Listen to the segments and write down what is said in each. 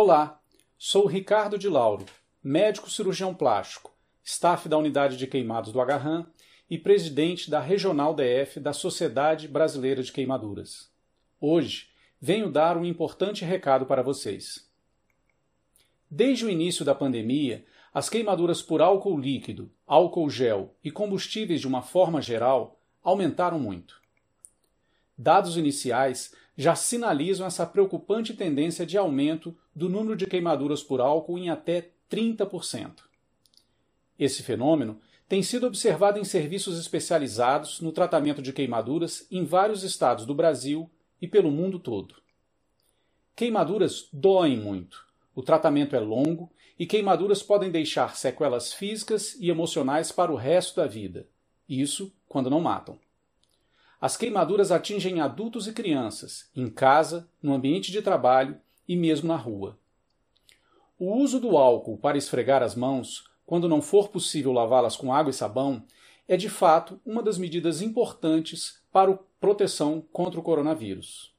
Olá, sou Ricardo de Lauro, médico cirurgião plástico, staff da unidade de queimados do Agarram e presidente da Regional DF da Sociedade Brasileira de Queimaduras. Hoje venho dar um importante recado para vocês. Desde o início da pandemia, as queimaduras por álcool líquido, álcool gel e combustíveis de uma forma geral aumentaram muito. Dados iniciais já sinalizam essa preocupante tendência de aumento do número de queimaduras por álcool em até 30%. Esse fenômeno tem sido observado em serviços especializados no tratamento de queimaduras em vários estados do Brasil e pelo mundo todo. Queimaduras doem muito, o tratamento é longo e queimaduras podem deixar sequelas físicas e emocionais para o resto da vida. Isso quando não matam. As queimaduras atingem adultos e crianças, em casa, no ambiente de trabalho e mesmo na rua. O uso do álcool para esfregar as mãos, quando não for possível lavá-las com água e sabão, é de fato uma das medidas importantes para a proteção contra o coronavírus.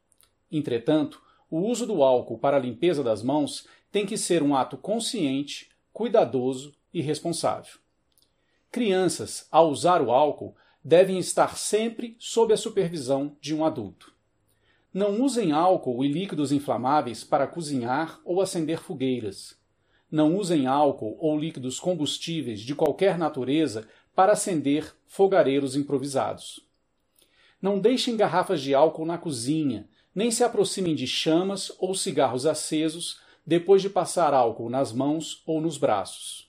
Entretanto, o uso do álcool para a limpeza das mãos tem que ser um ato consciente, cuidadoso e responsável. Crianças, ao usar o álcool, devem estar sempre sob a supervisão de um adulto. Não usem álcool e líquidos inflamáveis para cozinhar ou acender fogueiras. Não usem álcool ou líquidos combustíveis de qualquer natureza para acender fogareiros improvisados. Não deixem garrafas de álcool na cozinha, nem se aproximem de chamas ou cigarros acesos depois de passar álcool nas mãos ou nos braços.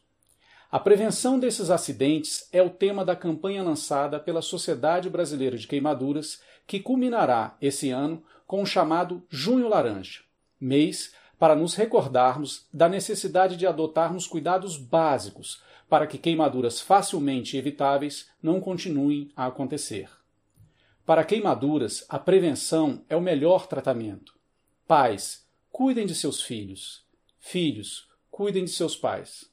A prevenção desses acidentes é o tema da campanha lançada pela Sociedade Brasileira de Queimaduras, que culminará esse ano com o chamado Junho Laranja, mês para nos recordarmos da necessidade de adotarmos cuidados básicos para que queimaduras facilmente evitáveis não continuem a acontecer. Para queimaduras, a prevenção é o melhor tratamento. Pais, cuidem de seus filhos. Filhos, cuidem de seus pais.